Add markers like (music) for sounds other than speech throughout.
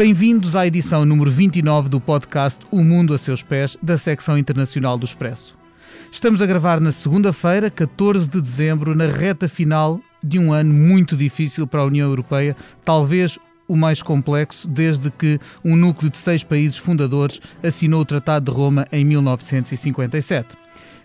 Bem-vindos à edição número 29 do podcast O Mundo a Seus Pés, da secção internacional do Expresso. Estamos a gravar na segunda-feira, 14 de dezembro, na reta final de um ano muito difícil para a União Europeia, talvez o mais complexo desde que um núcleo de seis países fundadores assinou o Tratado de Roma em 1957.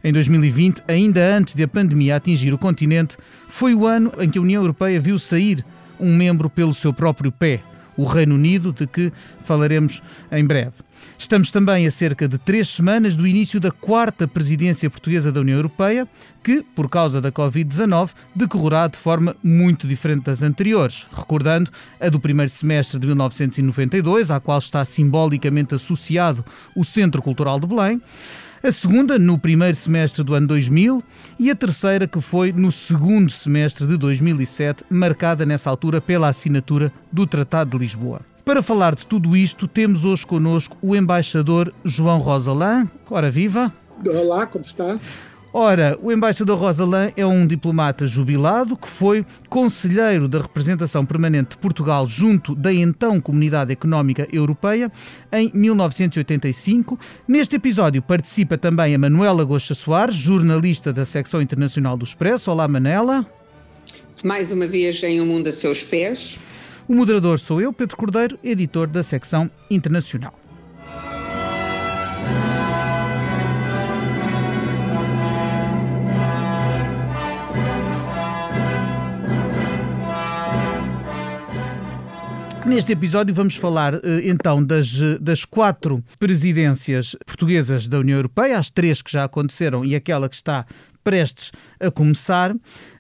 Em 2020, ainda antes de a pandemia atingir o continente, foi o ano em que a União Europeia viu sair um membro pelo seu próprio pé, o Reino Unido, de que falaremos em breve. Estamos também a cerca de três semanas do início da quarta presidência portuguesa da União Europeia, que, por causa da Covid-19, decorrerá de forma muito diferente das anteriores, recordando a do primeiro semestre de 1992, à qual está simbolicamente associado o Centro Cultural de Belém a segunda no primeiro semestre do ano 2000 e a terceira que foi no segundo semestre de 2007, marcada nessa altura pela assinatura do Tratado de Lisboa. Para falar de tudo isto, temos hoje connosco o embaixador João Rosalã. Ora viva! Olá, como está? Ora, o embaixador Rosalã é um diplomata jubilado que foi conselheiro da representação permanente de Portugal junto da então Comunidade Económica Europeia em 1985. Neste episódio participa também a Manuela Gosta Soares, jornalista da secção internacional do Expresso. Olá, Manela. Mais uma vez em Um Mundo a Seus Pés. O moderador sou eu, Pedro Cordeiro, editor da secção internacional. Neste episódio vamos falar eh, então das, das quatro presidências portuguesas da União Europeia, as três que já aconteceram e aquela que está prestes a começar.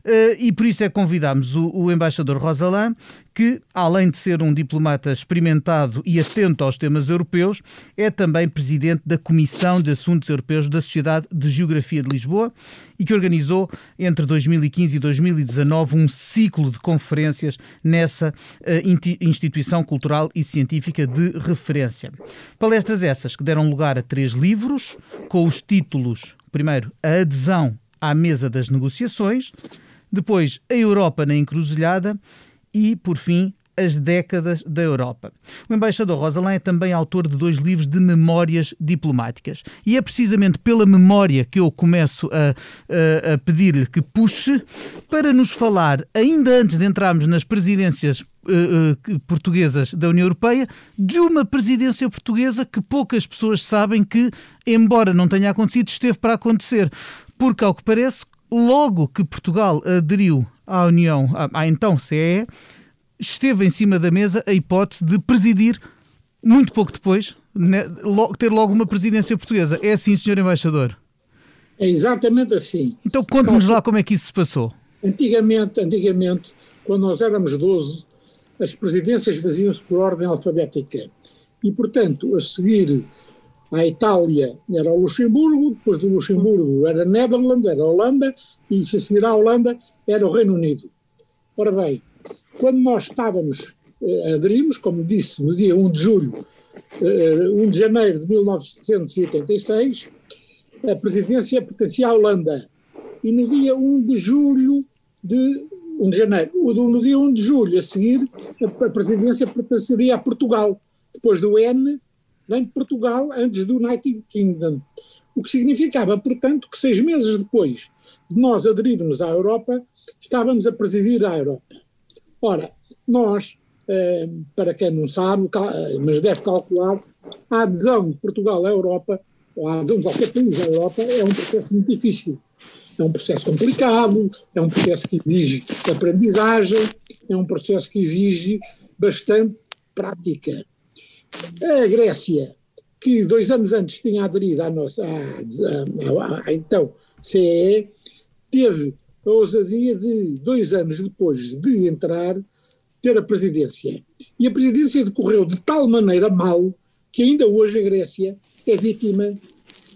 Uh, e por isso é que convidámos o, o embaixador Rosalã, que, além de ser um diplomata experimentado e atento aos temas europeus, é também presidente da Comissão de Assuntos Europeus da Sociedade de Geografia de Lisboa e que organizou entre 2015 e 2019 um ciclo de conferências nessa uh, instituição cultural e científica de referência. Palestras essas que deram lugar a três livros com os títulos: primeiro, a adesão à mesa das negociações, depois a Europa na encruzilhada e, por fim, as décadas da Europa. O embaixador Rosalém é também autor de dois livros de memórias diplomáticas. E é precisamente pela memória que eu começo a, a, a pedir-lhe que puxe para nos falar, ainda antes de entrarmos nas presidências uh, uh, portuguesas da União Europeia, de uma presidência portuguesa que poucas pessoas sabem que, embora não tenha acontecido, esteve para acontecer. Porque, ao que parece, logo que Portugal aderiu à União, à, então CE, esteve em cima da mesa a hipótese de presidir, muito pouco depois, né, ter logo uma presidência portuguesa. É assim, senhor embaixador? É exatamente assim. Então conte-nos lá como é que isso se passou. Antigamente, antigamente, quando nós éramos 12, as presidências faziam-se por ordem alfabética. E, portanto, a seguir à Itália era o Luxemburgo, depois do Luxemburgo era Netherlands, era a Holanda, e se a seguir à Holanda era o Reino Unido. Ora bem, quando nós estávamos, eh, aderimos, como disse, no dia 1 de julho, eh, 1 de janeiro de 1986, a presidência pertencia à Holanda. E no dia 1 de julho de 1 de janeiro, no dia 1 de julho a seguir, a presidência pertenceria a Portugal. Depois do N, de Portugal antes do United Kingdom. O que significava, portanto, que seis meses depois de nós aderirmos à Europa, estávamos a presidir a Europa. Ora, nós, eh, para quem não sabe, mas deve calcular, a adesão de Portugal à Europa, ou a adesão de qualquer país à Europa, é um processo muito difícil. É um processo complicado, é um processo que exige aprendizagem, é um processo que exige bastante prática. A Grécia, que dois anos antes tinha aderido à nossa, à, à, à então CEE, teve a ousadia de, dois anos depois de entrar, ter a presidência. E a presidência decorreu de tal maneira mal que ainda hoje a Grécia é vítima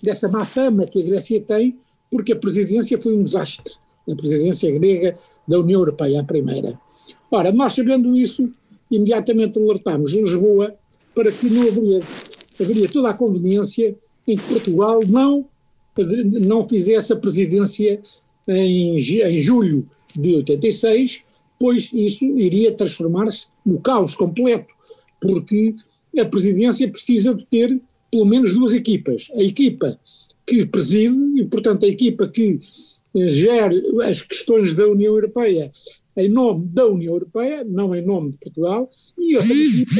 dessa má fama que a Grécia tem, porque a presidência foi um desastre. A presidência grega da União Europeia, a primeira. Ora, nós sabendo isso, imediatamente alertámos Lisboa para que não haveria, haveria toda a conveniência em que Portugal não, não fizesse a presidência em, em julho de 86, pois isso iria transformar-se no caos completo, porque a presidência precisa de ter pelo menos duas equipas. A equipa que preside, e portanto a equipa que eh, gere as questões da União Europeia em nome da União Europeia, não em nome de Portugal, e outra equipa,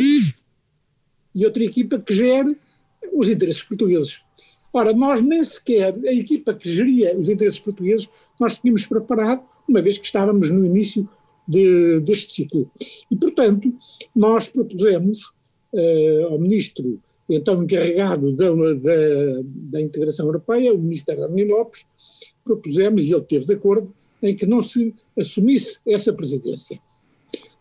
e outra equipa que gere os interesses portugueses. Ora, nós nem sequer, a equipa que geria os interesses portugueses, nós tínhamos preparado, uma vez que estávamos no início de, deste ciclo. E, portanto, nós propusemos uh, ao ministro, então encarregado da, da, da integração europeia, o ministro Hernani Lopes, propusemos, e ele teve de acordo, em que não se assumisse essa presidência.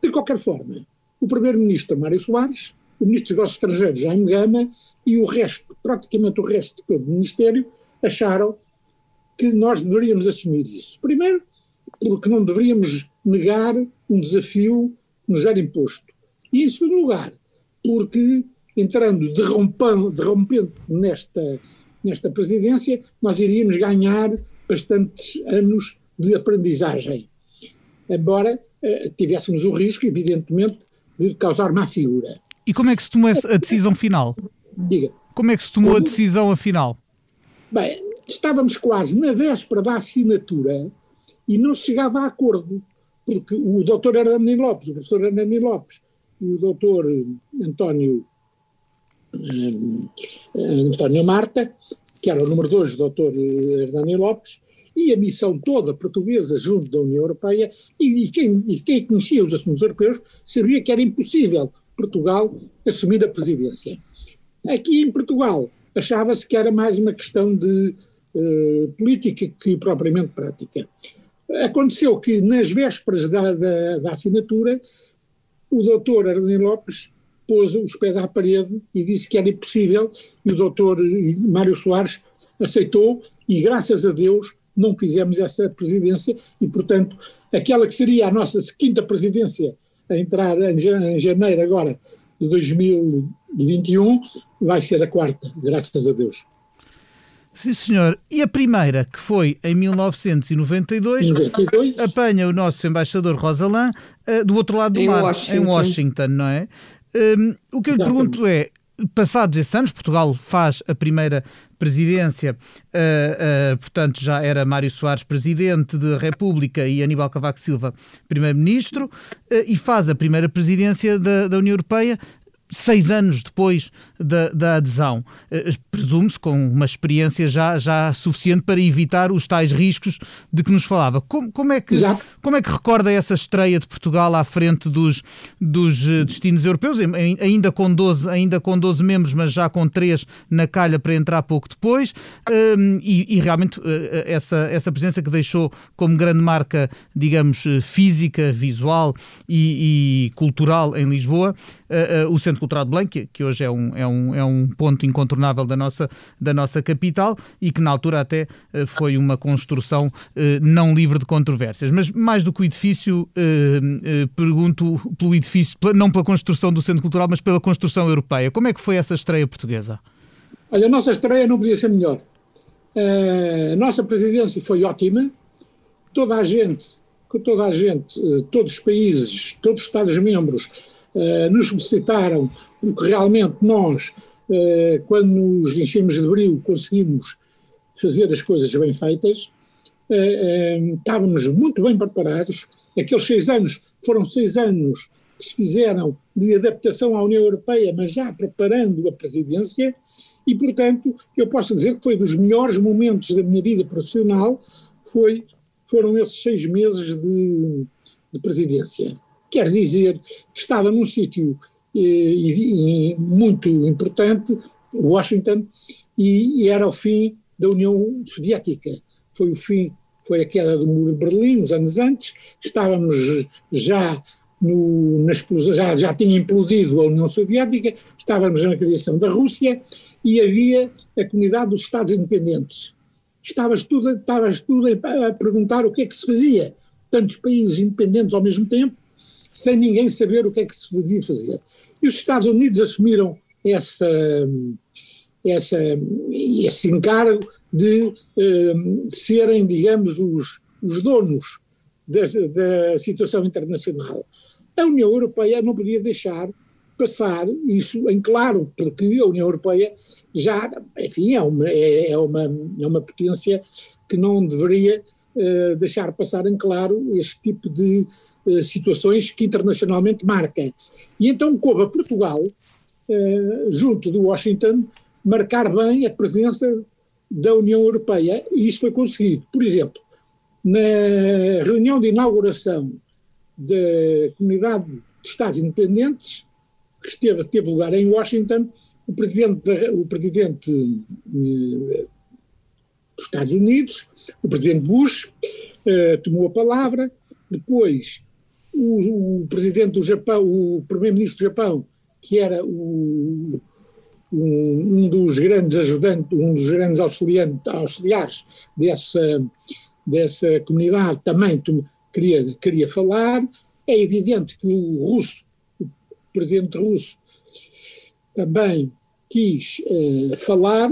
De qualquer forma, o primeiro-ministro Mário Soares, o ministro dos Negócios Estrangeiros Jaime Gama e o resto, praticamente o resto de todo o Ministério, acharam que nós deveríamos assumir isso. Primeiro, porque não deveríamos negar um desafio que nos era imposto. E em segundo lugar, porque entrando derrompendo, derrompendo nesta, nesta presidência, nós iríamos ganhar bastantes anos de aprendizagem. Embora eh, tivéssemos o risco, evidentemente, de causar má figura. E como é que se tomou a decisão final? Diga. Como é que se tomou como? a decisão afinal? Bem, estávamos quase na véspera da assinatura e não se chegava a acordo, porque o doutor Hernani Lopes, o professor Hernani Lopes e o doutor António, eh, António Marta, que era o número 2 do doutor Hernani Lopes, e a missão toda portuguesa junto da União Europeia, e, e, quem, e quem conhecia os assuntos europeus sabia que era impossível Portugal assumir a presidência. Aqui em Portugal achava-se que era mais uma questão de uh, política que propriamente prática. Aconteceu que nas vésperas da, da, da assinatura, o doutor Arlene Lopes pôs os pés à parede e disse que era impossível, e o doutor Mário Soares aceitou, e graças a Deus não fizemos essa presidência, e portanto, aquela que seria a nossa quinta presidência a entrar em janeiro agora de 2021, vai ser a quarta, graças a Deus. Sim, senhor. E a primeira, que foi em 1992, 92. apanha o nosso embaixador Rosalã uh, do outro lado do em mar, Washington. em Washington, não é? Um, o que eu lhe pergunto é, passados esses anos, Portugal faz a primeira presidência, uh, uh, portanto já era Mário Soares presidente da República e Aníbal Cavaco Silva primeiro-ministro, uh, e faz a primeira presidência da, da União Europeia seis anos depois da, da adesão. Uh, Presume-se com uma experiência já, já suficiente para evitar os tais riscos de que nos falava. Como, como, é, que, como é que recorda essa estreia de Portugal à frente dos, dos eh, destinos europeus, ainda com, 12, ainda com 12 membros, mas já com 3 na calha para entrar pouco depois, uh, e, e, realmente uh, essa, essa presença que deixou como grande marca, digamos, física, visual e, e cultural em Lisboa, o Centro Cultural de Belém, que, hoje é um, é, um, é um ponto incontornável da nossa, da nossa capital e que na altura até uh, foi uma construção uh, não livre de controvérsias. Mas mais do que o edifício, uh, pergunto pelo edifício, não pela construção do Centro Cultural, mas pela construção europeia. Como é que foi essa estreia portuguesa? Olha, a nossa estreia não podia ser melhor. a nossa presidência foi ótima. Toda a gente, toda a gente, todos os países, todos os Estados-membros eh, nos felicitaram, porque realmente nós, uh, quando nos enchemos de brilho, conseguimos fazer as coisas bem feitas, uh, estávamos muito bem preparados. Aqueles seis anos foram seis anos que se fizeram de adaptação à União Europeia, mas já preparando a presidência, e, portanto, eu posso dizer que foi dos melhores momentos da minha vida profissional, foi, foram esses seis meses de, de presidência. Quer dizer que estava num sítio eh, muito importante, Washington, e, e, era o fim da União Soviética. Foi o fim, foi a queda do muro de Berlim, uns anos antes, estávamos já no, na explosão, já, já tinha implodido a União Soviética, estávamos na criação da Rússia e havia a comunidade dos Estados Independentes. Estavas tudo, estavas tudo a perguntar o que é que se fazia. Tantos países independentes ao mesmo tempo, sem ninguém saber o que é que se podia fazer. E os Estados Unidos assumiram essa, essa, esse encargo de um, serem, digamos, os, os donos da, da, situação internacional. A União Europeia não podia deixar passar isso em claro, porque a União Europeia já, enfim, é uma, é, é uma, é uma potência que não deveria uh, deixar passar em claro este tipo de uh, situações que internacionalmente marcam. E então coube a Portugal, uh, junto de Washington, marcar bem a presença da União Europeia, e isso foi conseguido. Por exemplo, na reunião de inauguração da Comunidade de Estados Independentes, que esteve, teve lugar em Washington, o presidente, o presidente eh, dos Estados Unidos, o presidente Bush, eh, tomou a palavra, depois o, o presidente do Japão, o primeiro-ministro do Japão, que era o, um, um, dos grandes ajudantes, um dos grandes auxiliares dessa, dessa comunidade, também queria, queria falar. É evidente que o russo, o presidente russo, também quis uh, falar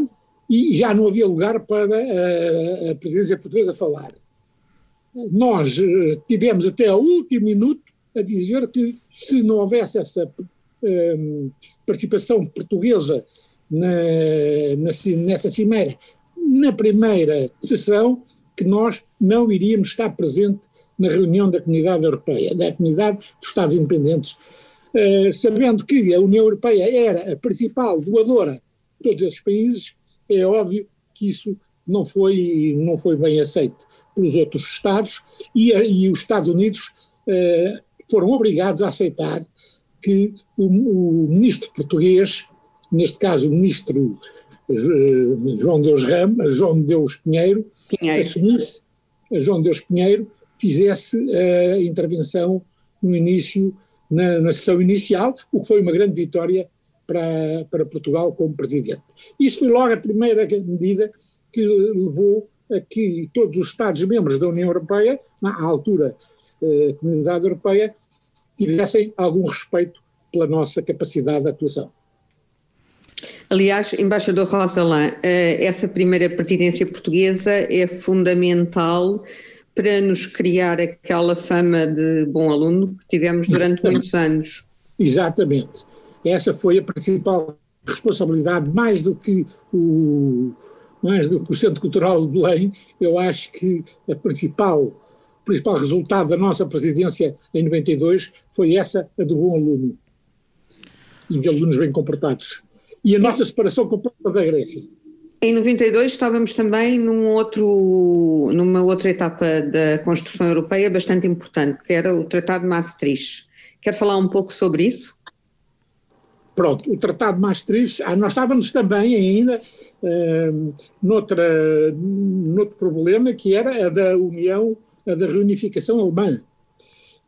e já não havia lugar para a, a presidência portuguesa falar. Nós uh, tivemos até ao último minuto a dizer que se não houvesse essa uh, participação portuguesa na, na, nessa cimeira, na primeira sessão, que nós não iríamos estar presente na reunião da Comunidade Europeia, da Comunidade dos Estados Independentes, uh, sabendo que a União Europeia era a principal doadora de todos esses países, é óbvio que isso não foi, não foi bem aceito pelos outros Estados e, e os Estados Unidos uh, foram obrigados a aceitar que o, o, ministro português, neste caso o ministro uh, João Deus Ramos, João Deus Pinheiro, Pinheiro. assumisse, João Deus Pinheiro, fizesse a intervenção no início, na, na sessão inicial, o que foi uma grande vitória para, para Portugal como presidente. Isso foi logo a primeira medida que levou que todos os Estados-membros da União Europeia, na altura eh, Comunidade Europeia, tivessem algum respeito pela nossa capacidade de atuação. Aliás, embaixador Rosalã, eh, essa primeira presidência portuguesa é fundamental para nos criar aquela fama de bom aluno que tivemos durante Exatamente. muitos anos. Exatamente. Essa foi a principal responsabilidade, mais do que o, mais do que o Centro Cultural de Belém, eu acho que a principal, o principal resultado da nossa presidência em 92 foi essa, a do bom aluno. E de alunos bem comportados. E a nossa separação completa da Grécia. Em 92 estávamos também num outro, numa outra etapa da construção europeia bastante importante, que era o Tratado de Maastricht. Quer falar um pouco sobre isso? Pronto, o Tratado de Maastricht, ah, nós estávamos também ainda uh, noutra, noutro problema, que era a da União, a da reunificação alemã.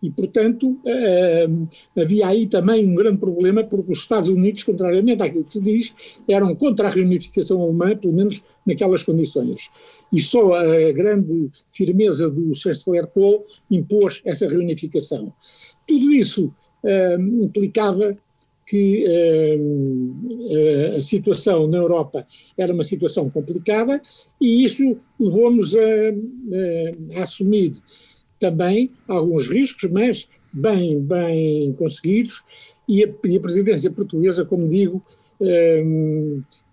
E, portanto, uh, havia aí também um grande problema, porque os Estados Unidos, contrariamente àquilo que se diz, eram contra a reunificação alemã, pelo menos naquelas condições. E só a grande firmeza do chanceler Kohl impôs essa reunificação. Tudo isso uh, implicava que uh, a situação na Europa era uma situação complicada e isso levou-nos a, a, a assumir também alguns riscos, mas bem, bem conseguidos, e a, e a presidência portuguesa, como digo, eh,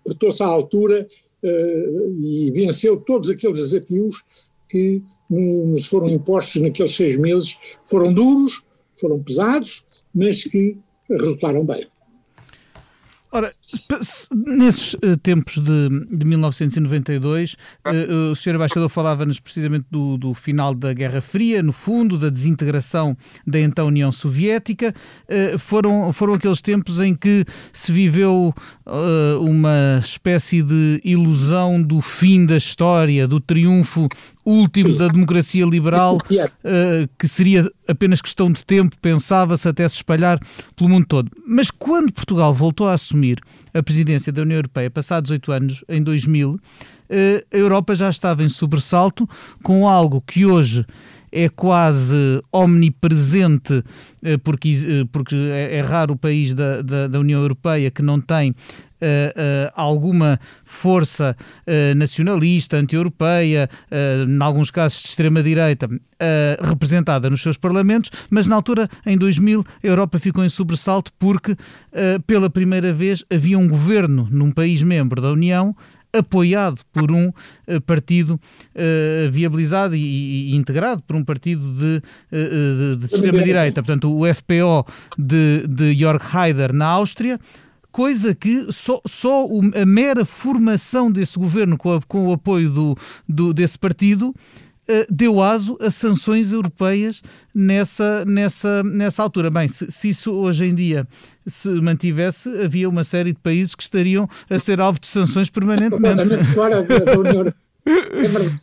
portou-se à altura eh, e venceu todos aqueles desafios que nos foram impostos naqueles seis meses. Foram duros, foram pesados, mas que resultaram bem. Ora, nesses uh, tempos de, de 1992, uh, eh, o Sr. Embaixador falava-nos precisamente do, do, final da Guerra Fria, no fundo, da desintegração da então União Soviética. Foram, foram aqueles tempos em que se viveu uma espécie de ilusão do fim da história, do triunfo último da democracia liberal, (laughs) que seria apenas questão de tempo, pensava-se até se espalhar pelo mundo todo. Mas quando Portugal voltou a assumir a presidência da União Europeia, passados oito anos, em 2000, uh, eh, a Europa já estava em sobressalto com algo que hoje é quase omnipresente, eh, porque, porque é, é raro o país da, da, da, União Europeia que não tem uh, alguma força nacionalista, anti-europeia, em alguns casos de extrema-direita, representada nos seus parlamentos, mas na altura, em 2000, a Europa ficou em sobressalto porque, pela primeira vez, havia um governo num país membro da União apoiado por um uh, partido uh, viabilizado e, e, integrado por um partido de, uh, de, de extrema-direita, portanto o FPO de, de Jörg Haider na Áustria, coisa que só, só a mera formação desse governo com, a, com o apoio do, do, desse partido eh, deu aso a sanções europeias nessa, nessa, nessa altura. Bem, se, se, isso hoje em dia se mantivesse, havia uma série de países que estariam a ser alvo de sanções permanentemente. fora da, União (laughs) É verdade.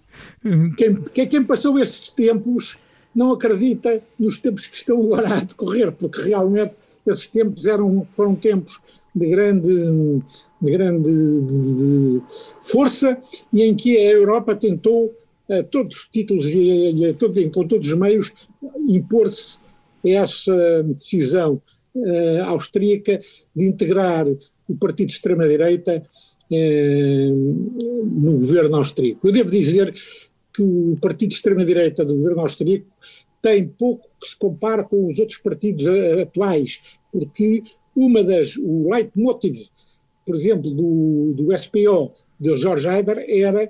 Quem, quem passou esses tempos não acredita nos tempos que estão agora a decorrer, porque realmente esses tempos eram, foram tempos de grande, de grande de força e em que a Europa tentou a todos os títulos e a todo, com todos os meios impor-se essa decisão uh, austríaca de integrar o partido de extrema-direita uh, no governo austríaco. Eu devo dizer que o partido de extrema-direita do governo austríaco tem pouco que se compara com os outros partidos atuais, porque uma das, o leitmotiv, por exemplo, do, do SPO, de George Haider, era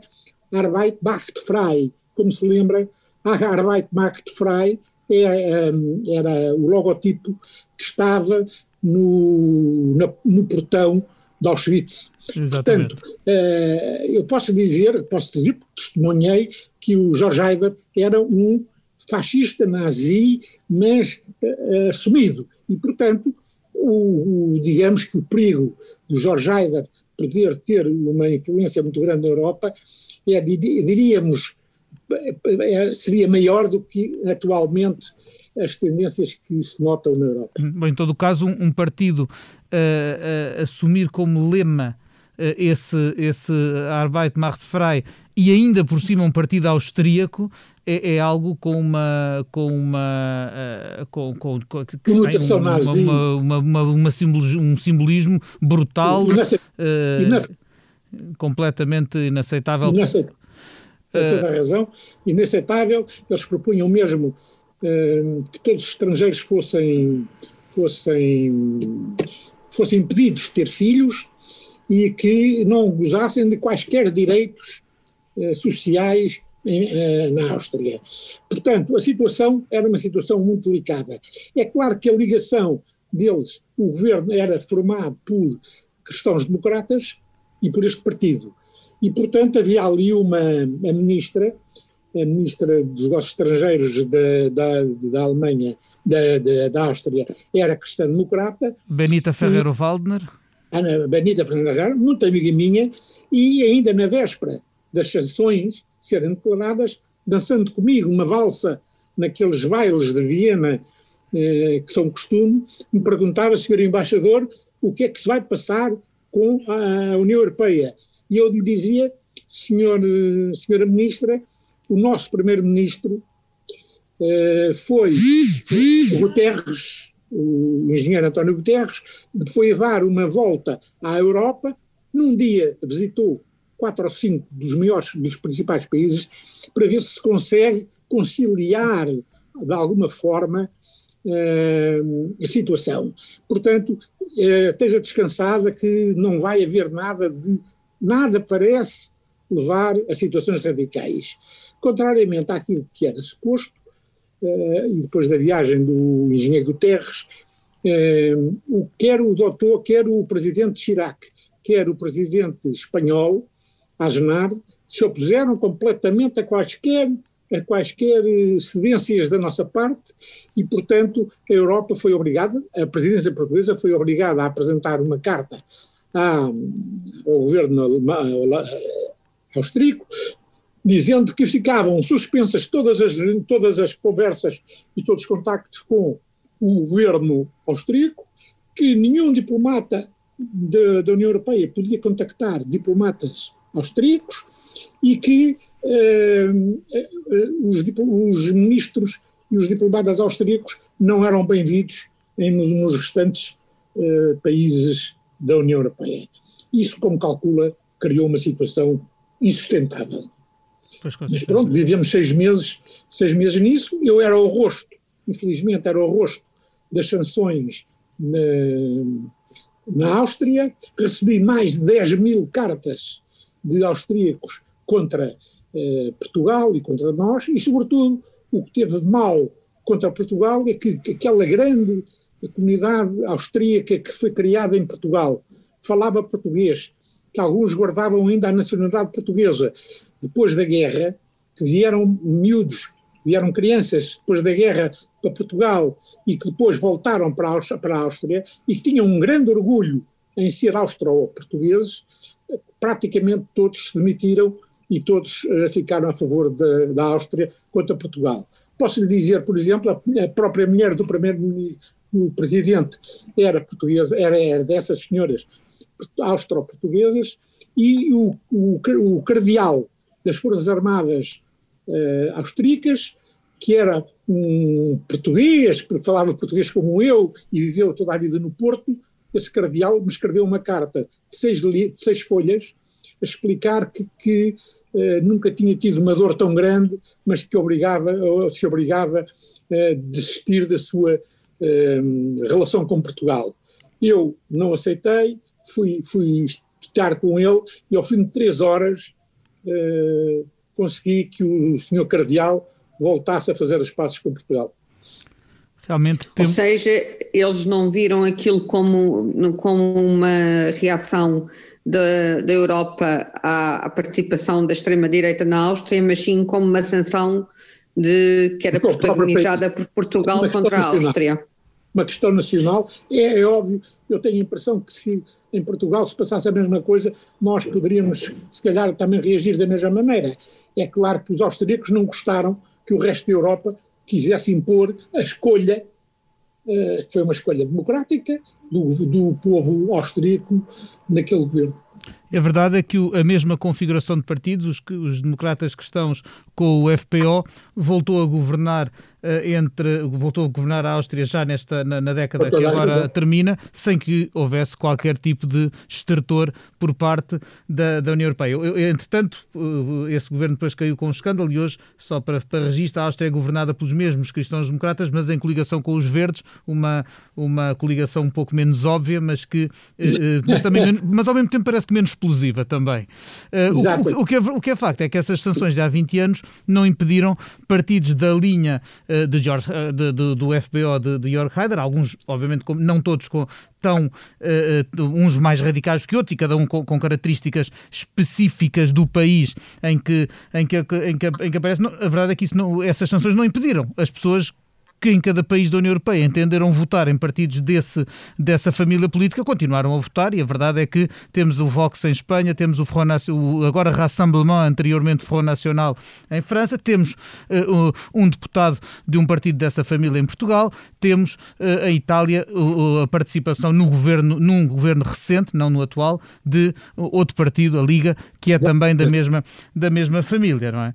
Arbeit macht frei. Como se lembra, Arbeit macht frei é, era o logotipo que estava no, na, no portão de Auschwitz. Exatamente. Portanto, uh, eu posso dizer, posso dizer, porque testemunhei, que o George Haider era um fascista nazi, mas uh, assumido. E, portanto, o, o, digamos que o perigo do George Haider poder ter uma influência muito grande na Europa é, diríamos, é, seria maior do que atualmente as tendências que se notam na Europa. Bem, em todo o caso, um, um partido uh, uh, assumir como lema uh, esse, esse Arbeit macht frei e ainda por cima um partido austríaco é, é algo com uma com uma uh, com, com, com que tem uma, uma, uma, uma, simbolismo, um simbolismo brutal uh, completamente inaceitável. Inaceitável. Tem toda a razão. Inaceitável. Eles propunham mesmo uh, que todos os estrangeiros fossem, fossem, fossem impedidos de ter filhos e que não gozassem de quaisquer direitos sociais em, uh, na Áustria. Portanto, a situação era uma situação muito delicada. É claro que a ligação deles, o governo era formado por cristãos democratas, e por este partido. E, portanto, havia ali uma a ministra, a ministra dos negócios estrangeiros da, da, da Alemanha, da, da, da Áustria, era cristã-democrata. Benita Ferrero-Waldner. Ana Benita Ferrero, muito amiga minha, e ainda na véspera das sanções serem declaradas, dançando comigo uma valsa naqueles bailes de Viena eh, que são costume, me perguntava, senhor embaixador, o que é que se vai passar com a União Europeia. E eu lhe dizia, senhor, senhora ministra, o nosso primeiro-ministro eh, foi Guterres, o engenheiro António Guterres, foi dar uma volta à Europa, num dia visitou quatro ou cinco dos maiores, dos principais países, para ver se se consegue conciliar de alguma forma uh, a situação. Portanto, uh, esteja descansada que não vai haver nada de. Nada parece levar a situações radicais. Contrariamente àquilo que era suposto, uh, e depois da viagem do engenheiro Guterres, quer o doutor, quer o presidente Chirac, quer o presidente espanhol, Aznar, se opuseram completamente a quaisquer a quaisquer eh, cedências da nossa parte e, portanto, a Europa foi obrigada, a presidência portuguesa foi obrigada a apresentar uma carta ao governo austríaco, dizendo que ficavam suspensas todas as, todas as conversas e todos os contactos com o governo austríaco, que nenhum diplomata da União Europeia podia contactar diplomatas austríacos e que eh, eh, os, os, ministros e os diplomatas austríacos não eram bem-vindos nos restantes eh, países da União Europeia. Isso, como calcula, criou uma situação insustentável. Mas pronto, vivemos seis meses, seis meses nisso. Eu era o rosto, infelizmente, era o rosto das sanções na, na Áustria. Recebi mais de 10 mil cartas de austríacos contra eh, Portugal e contra nós, e, sobretudo, o que teve de mal contra Portugal é que, que aquela grande comunidade austríaca que foi criada em Portugal falava português, que alguns guardavam ainda a nacionalidade portuguesa. Depois da guerra, que vieram miúdos, vieram crianças depois da guerra para Portugal e que depois voltaram para a, para a Áustria e que tinham um grande orgulho em ser austro-portugueses, praticamente todos se demitiram e todos uh, ficaram a favor de, da Áustria contra Portugal. Posso lhe dizer, por exemplo, a, a própria mulher do primeiro presidente era portuguesa, era, era dessas senhoras austro-portuguesas e o, o, o cardeal das Forças Armadas uh, austríacas, que era um português, porque falava português como eu e viveu toda a vida no Porto, esse cardeal me escreveu uma carta de seis, de seis folhas a explicar que, que uh, nunca tinha tido uma dor tão grande, mas que obrigava, se obrigava a desistir da sua uh, relação com Portugal. Eu não aceitei, fui, fui estar com ele e ao fim de três horas consegui que o senhor cardeal voltasse a fazer as passos com Portugal. Realmente tem... Ou seja, eles não viram aquilo como, como uma reação da, da Europa à, à participação da extrema-direita na Áustria, mas sim como uma sanção de, que era protagonizada por Portugal contra a Áustria. Uma questão nacional, é, é óbvio, eu tenho a impressão que se em Portugal se passasse a mesma coisa, nós poderíamos, se calhar, também reagir da mesma maneira. É claro que os austríacos não gostaram que o resto da Europa quisesse impor a escolha, uh, foi uma escolha democrática, do, do povo austríaco naquele governo. A verdade é que a mesma configuração de partidos, os, os democratas cristãos com o FPO, voltou a governar uh, entre voltou a governar a Áustria já nesta na, na década que agora termina, sem que houvesse qualquer tipo de estertor por parte da, da União Europeia. Eu, eu, entretanto, uh, esse governo depois caiu com um escândalo e hoje, só para, para registro, a Áustria é governada pelos mesmos cristãos-democratas, mas em coligação com os verdes, uma, uma coligação um pouco menos óbvia, mas que uh, mas, também, mas ao mesmo tempo parece que menos explosiva também. Uh, o, o, que é, o que é facto é que essas sanções de há 20 anos não impediram partidos da linha uh, de George, uh, de, de, do FBO de, de Jörg Haider, alguns, obviamente, não todos com, tão uh, uns mais radicais que outros e cada um com, com, características específicas do país em que, em que, em que, em que aparece. Não, a verdade é que isso não, essas sanções não impediram as pessoas que em cada país da União Europeia entenderam votar em partidos desse, dessa família política, continuaram a votar e a verdade é que temos o Vox em Espanha, temos o, Front, o agora Rassemblement, anteriormente Front Nacional em França, temos uh, um deputado de um partido dessa família em Portugal, temos uh, a Itália, uh, a participação no governo, num governo recente, não no atual, de outro partido, a Liga, que é também da mesma, da mesma família, não é?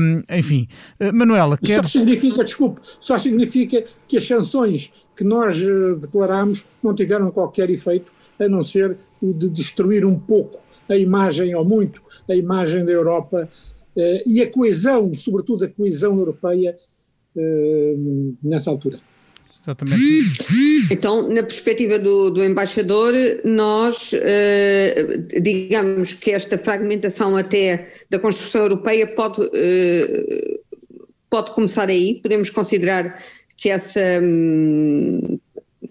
Um, enfim, Manuela, queres... Só significa, desculpe, só significa significa que as sanções que nós eh, declaramos não tiveram qualquer efeito, a não ser o de destruir um pouco a imagem, ou muito, a imagem da Europa eh, e a coesão, sobretudo a coesão europeia, eh, nessa altura. Exatamente. Então, na perspectiva do, do embaixador, nós, eh, digamos que esta fragmentação até da construção europeia pode eh, pode começar aí, podemos considerar que essa, hum,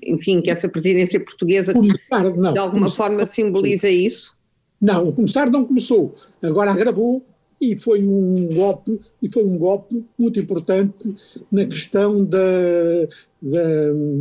enfim, que essa presidência portuguesa começar, não, de alguma começar, forma simboliza isso? Não, começar não começou, agora agravou e foi um golpe e foi um golpe muito importante na questão da, da,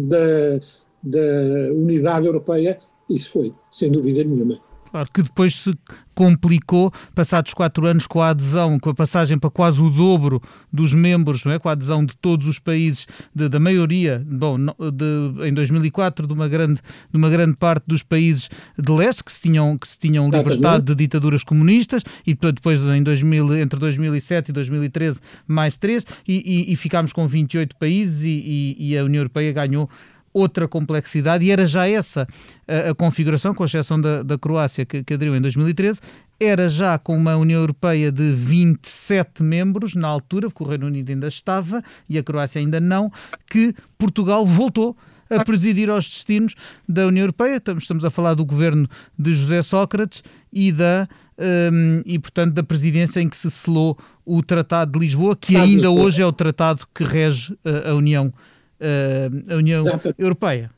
da, da unidade europeia, isso foi, sem dúvida nenhuma. Claro, que depois se complicou, passados quatro anos, com a adesão, com a passagem para quase o dobro dos membros, não é? com a adesão de todos os países, de, da maioria, bom, de, em 2004, de uma, grande, de uma grande parte dos países de leste que se tinham, que se tinham libertado de ditaduras comunistas, e depois em 2000, entre 2007 e 2013 mais três, e, e, e ficámos com 28 países e, e a União Europeia ganhou outra complexidade e era já essa a, a configuração, com exceção da, da Croácia que, que aderiu em 2013, era já com uma União Europeia de 27 membros na altura, porque o Reino Unido ainda estava e a Croácia ainda não, que Portugal voltou a presidir aos destinos da União Europeia. Estamos, estamos a falar do governo de José Sócrates e da um, e portanto da presidência em que se selou o Tratado de Lisboa, que ainda hoje é o tratado que rege a, a União, a União Europeia.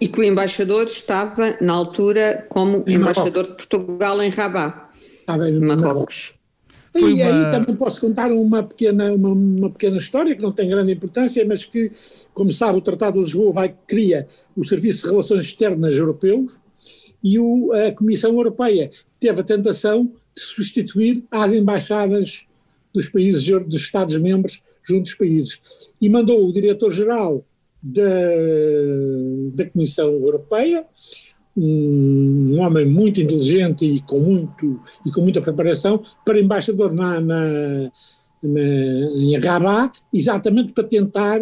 E que o embaixador estava, na altura, como embaixador de Portugal em Rabat, em Marrocos. E uma... aí também posso contar uma pequena, uma, uma, pequena história que não tem grande importância, mas que, como sabe, o Tratado de Lisboa vai, cria o Serviço de Relações Externas Europeus e o, a Comissão Europeia teve a tentação de substituir as embaixadas dos países, dos Estados-membros junto dos países. E mandou o diretor-geral da, da Comissão Europeia, um, um, homem muito inteligente e com, muito, e com muita preparação, para embaixador na, na, na, em Rabat, exatamente para tentar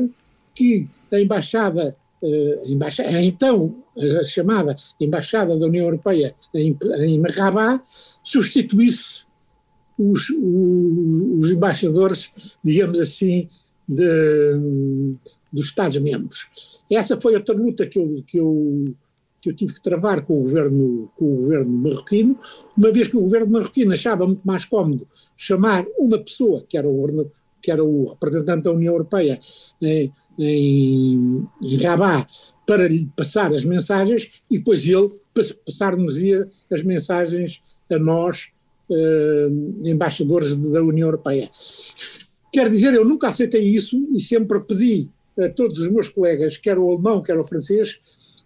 que a embaixada, uh, embaixada então a chamada Embaixada da União Europeia em, em Rabat, substituísse os, os, os, embaixadores, digamos assim, de, dos Estados-membros. Essa foi outra luta que eu, que, eu, que eu tive que travar com o, governo, com o governo marroquino, uma vez que o governo marroquino achava muito mais cómodo chamar uma pessoa, que era o, que era o representante da União Europeia em, em, em Rabat, para lhe passar as mensagens e depois ele passar-nos as mensagens a nós, eh, embaixadores da União Europeia. Quer dizer, eu nunca aceitei isso e sempre pedi a todos os meus colegas, quer o alemão, quer o francês,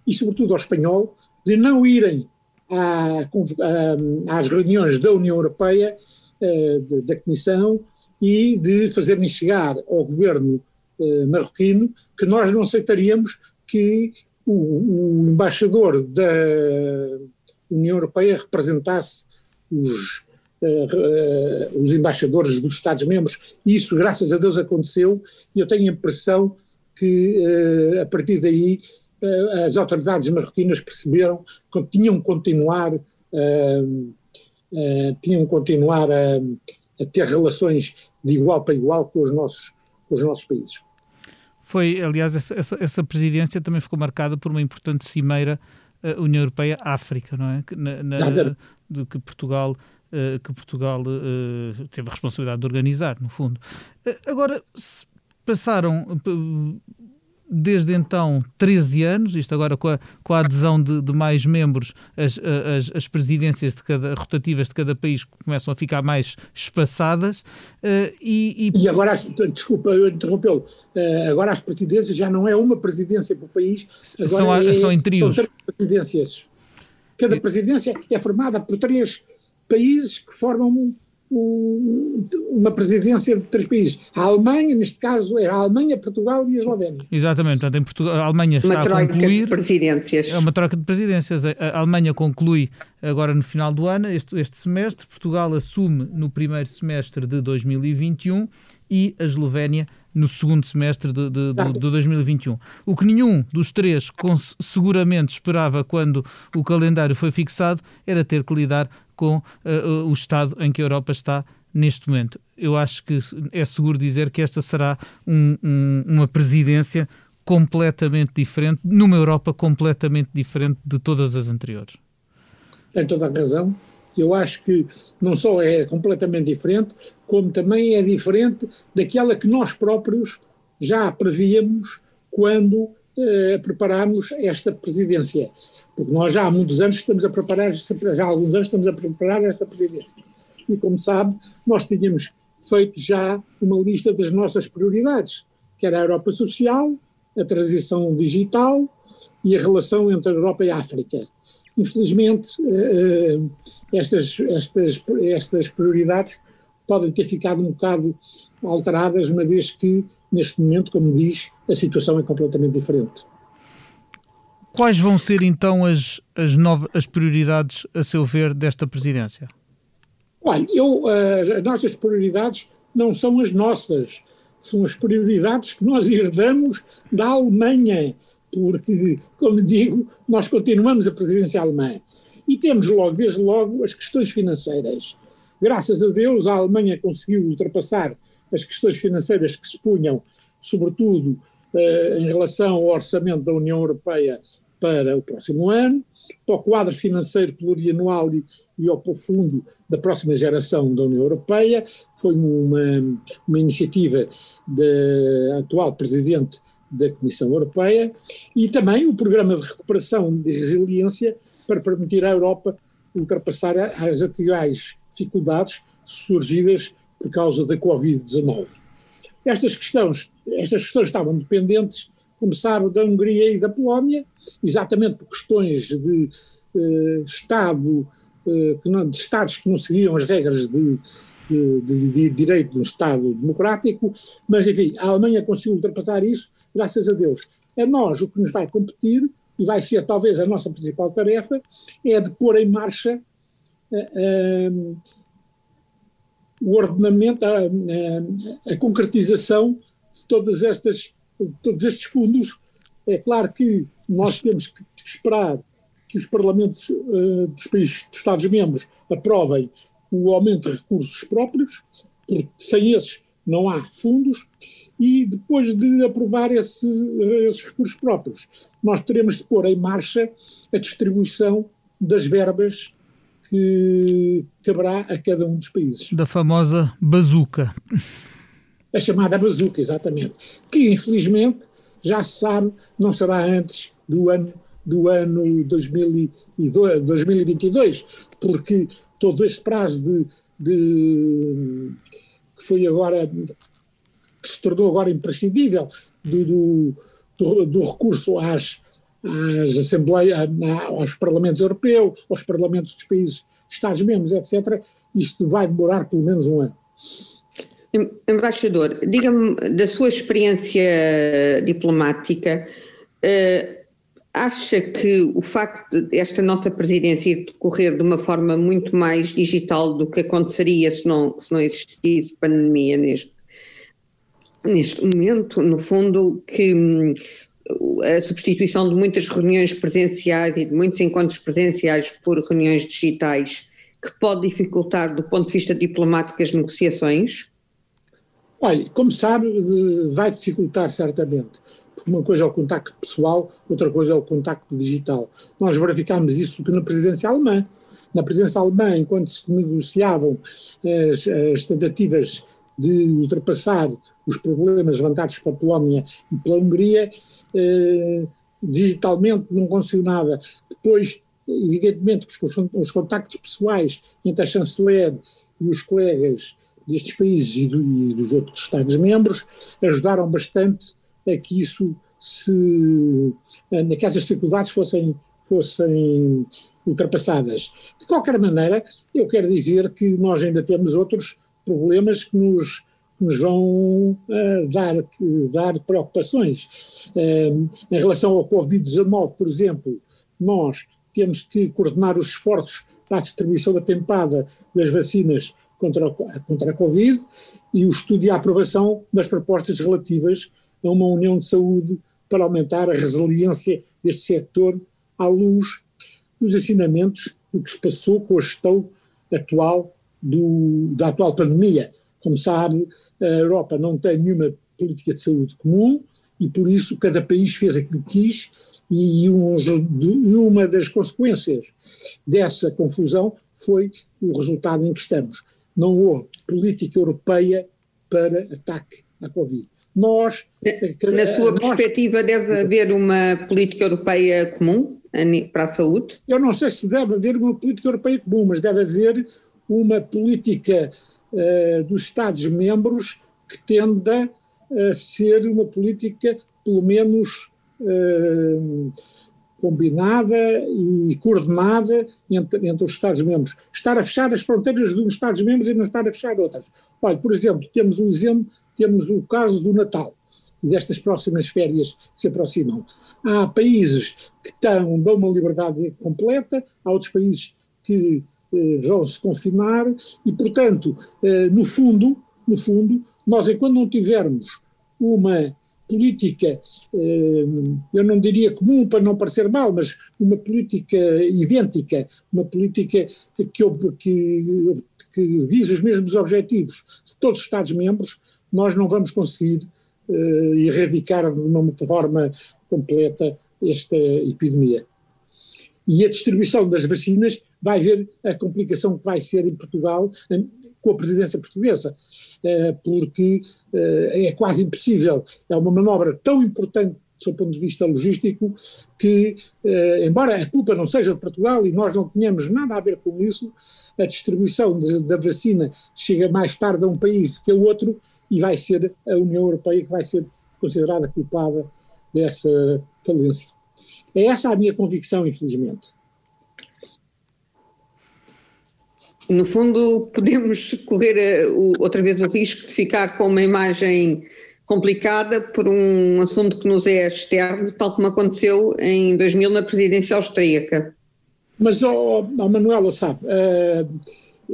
e sobretudo ao espanhol, de não irem à, à, às reuniões da União Europeia, eh, da Comissão, e de fazerem chegar ao governo eh, marroquino que nós não aceitaríamos que o, o embaixador da União Europeia representasse os, uh, os embaixadores dos Estados-membros, e isso, graças a Deus, aconteceu, e eu tenho a impressão que, uh, a partir daí, as autoridades marroquinas perceberam que tinham que continuar, tinham que continuar a, a ter relações de igual para igual com os nossos, com os nossos países. Foi, aliás, essa, essa, presidência também ficou marcada por uma importante cimeira uh, União Europeia-África, não é? Na, na, de que Portugal, que Portugal uh, teve a responsabilidade de organizar, no fundo. agora, passaram desde então 13 anos, isto agora com a, com a adesão de, de mais membros, as, as, as, presidências de cada, rotativas de cada país começam a ficar mais espaçadas. Uh, e, e... e, agora, desculpa eu interrompê-lo, uh, agora as presidências já não é uma presidência por país, agora são, é, são em trios. São três presidências. Cada presidência é formada por três países que formam uma presidência de três países. A Alemanha, neste caso, é a Alemanha, Portugal e a Eslovénia. Exatamente, portanto, em Portugal, a Alemanha está uma troca a concluir. de presidências. É uma troca de presidências. A Alemanha conclui agora no final do ano, este, este semestre, Portugal assume no primeiro semestre de 2021 e a Eslovénia no segundo semestre de, de, de, de, 2021. O que nenhum dos três seguramente esperava quando o calendário foi fixado era ter que lidar com uh, o estado em que a Europa está neste momento. Eu acho que é seguro dizer que esta será um, um, uma presidência completamente diferente, numa Europa completamente diferente de todas as anteriores. Tem toda a razão. Eu acho que não só é completamente diferente, como também é diferente daquela que nós próprios já prevíamos quando eh, preparámos esta presidência. Porque nós já há muitos anos estamos a preparar, já há alguns anos estamos a preparar esta presidência. E como sabe, nós tínhamos feito já uma lista das nossas prioridades, que era a Europa social, a transição digital e a relação entre a Europa e a África. Infelizmente, eh, eh, estas, estas, estas prioridades podem ter ficado um bocado alteradas, uma vez que, neste momento, como diz, a situação é completamente diferente. Quais vão ser então as, as, novas, as prioridades, a seu ver, desta presidência? Olha, eu, as nossas prioridades não são as nossas, são as prioridades que nós herdamos da Alemanha, porque, como digo, nós continuamos a presidência alemã. E temos logo, desde logo, as questões financeiras. Graças a Deus, a Alemanha conseguiu ultrapassar as questões financeiras que se punham, sobretudo eh, em relação ao orçamento da União Europeia para o próximo ano, para o quadro financeiro plurianual e, e ao fundo da próxima geração da União Europeia. Foi uma, uma iniciativa da atual Presidente da Comissão Europeia e também o Programa de Recuperação de Resiliência para permitir à Europa ultrapassar as atuais dificuldades surgidas por causa da Covid-19. Estas questões, estas questões estavam dependentes, como sabe, da Hungria e da Polónia, exatamente por questões de eh, Estado, eh, que não, de Estados que não seguiam as regras de, de, de, direito de um Estado democrático, mas enfim, a Alemanha conseguiu ultrapassar isso, graças a Deus. A nós, o que nos vai competir, e vai ser talvez a nossa principal tarefa, é de pôr em marcha uh, o ordenamento, a, a, a, concretização de todas estas, de todos estes fundos. É claro que nós temos que esperar que os parlamentos uh, dos países, dos Estados-membros, aprovem o aumento de recursos próprios, porque sem esses não há fundos, e depois de aprovar esse, esses recursos próprios, nós teremos de pôr em marcha a distribuição das verbas que caberá a cada um dos países. Da famosa bazuca. A chamada bazuca, exatamente. Que, infelizmente, já se sabe, não será antes do ano, do ano 2002, 2022, porque todo este prazo de, de que foi agora, que se tornou agora imprescindível, do, do, do, recurso às, às assembleias, aos parlamentos europeus, aos parlamentos dos países Estados-membros, etc., isto vai demorar pelo menos um ano. Embaixador, diga-me da sua experiência diplomática, uh, acha que o facto desta nossa presidência decorrer de uma forma muito mais digital do que aconteceria se não, se não existisse pandemia neste, neste momento, no fundo, que hum, a substituição de muitas reuniões presenciais e de muitos encontros presenciais por reuniões digitais, que pode dificultar, do ponto de vista diplomático, as negociações? Olha, como sabe, vai dificultar certamente, uma coisa é o contacto pessoal, outra coisa é o contacto digital. Nós verificámos isso na presidência alemã. Na presidência alemã, enquanto se negociavam as, as tentativas de ultrapassar os problemas levantados pela Polónia e pela Hungria, eh, digitalmente não conseguiu nada. Depois, evidentemente, os, os contactos pessoais entre a chanceler e os colegas destes países e, do, e dos outros Estados-membros ajudaram bastante a que isso se, a que essas dificuldades fossem, fossem ultrapassadas. De qualquer maneira, eu quero dizer que nós ainda temos outros problemas que nos nos vão uh, dar, dar preocupações. Uh, em relação ao Covid-19, por exemplo, nós temos que coordenar os esforços para a distribuição atempada das vacinas contra a, contra a Covid e o estudo e a aprovação das propostas relativas a uma união de saúde para aumentar a resiliência deste setor à luz dos ensinamentos do que se passou com a gestão atual do, da atual pandemia. Como sabe, a Europa não tem nenhuma política de saúde comum e por isso cada país fez aquilo que quis e, uma das consequências dessa confusão foi o resultado em que estamos. Não houve política europeia para ataque à Covid. Nós. Na sua nós, perspectiva, deve haver uma política europeia comum para a saúde? Eu não sei se deve haver uma política europeia comum, mas deve haver uma política uh, dos Estados-membros que tenda a ser uma política, pelo menos, uh, combinada e coordenada entre, entre os Estados-membros. Estar a fechar as fronteiras de uns Estados-membros e não estar a fechar outras. Olha, por exemplo, temos o exemplo, temos o caso do Natal e destas próximas férias que se aproximam. Há países que estão, dão uma liberdade completa, há outros países que eh, vão se confinar e, portanto, eh, no fundo, no fundo, nós, enquanto não tivermos uma política, eh, eu não diria comum para não parecer mal, mas uma política idêntica, uma política que, que, que visa os mesmos objetivos de todos os Estados-membros, nós não vamos conseguir uh, erradicar de uma forma completa esta epidemia. E a distribuição das vacinas vai ver a complicação que vai ser em Portugal com a presidência portuguesa, uh, porque uh, é quase impossível. É uma manobra tão importante do ponto de vista logístico, que, eh, embora a culpa não seja de Portugal e nós não tenhamos nada a ver com isso, a distribuição da vacina chega mais tarde a um país do que a outro e vai ser a União Europeia que vai ser considerada culpada dessa falência. É essa a minha convicção, infelizmente. No fundo, podemos correr eh, outra vez o risco de ficar com uma imagem complicada por um assunto que nos é externo, tal como aconteceu em 2000 na presidência austríaca. Mas, oh, oh Manuela, sabe, uh,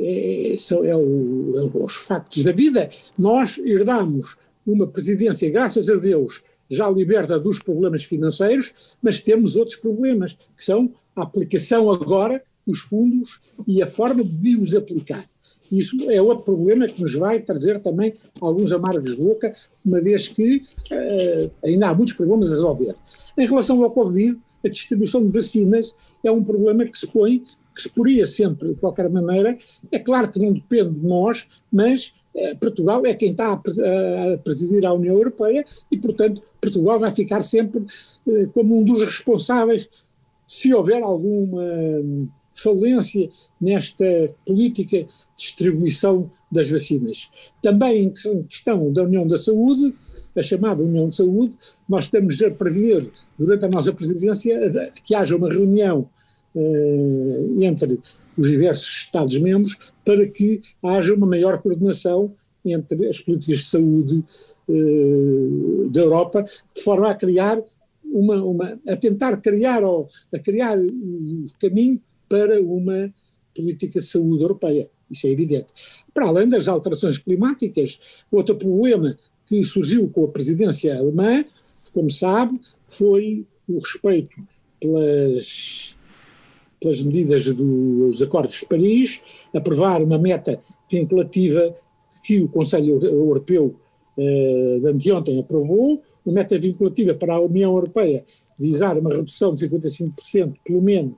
é, é, o, é os factos da vida. Nós herdamos uma presidência, graças a Deus, já liberta dos problemas financeiros, mas temos outros problemas, que são a aplicação agora dos fundos e a forma de os aplicar. Isso é outro problema que nos vai trazer também alguns amargos de boca, uma vez que uh, ainda há muitos problemas a resolver. Em relação ao Covid, a distribuição de vacinas é um problema que se põe, que se poria sempre, de qualquer maneira. É claro que não depende de nós, mas uh, Portugal é quem está a, presidir a União Europeia e, portanto, Portugal vai ficar sempre uh, como um dos responsáveis se houver alguma falência nesta política de distribuição das vacinas. Também em questão da União da Saúde, a chamada União de Saúde, nós estamos a prever, durante a nossa presidência, que haja uma reunião uh, entre os diversos Estados-membros para que haja uma maior coordenação entre as políticas de saúde uh, da Europa, de forma a criar uma, uma, a tentar criar ou a criar um caminho para uma política de saúde europeia. Isso é evidente. Para além das alterações climáticas, outro problema que surgiu com a presidência alemã, como sabe, foi o respeito pelas, pelas medidas dos Acordos de Paris, aprovar uma meta vinculativa que o Conselho Europeu eh, de anteontem aprovou, uma meta vinculativa para a União Europeia visar uma redução de 55%, pelo menos,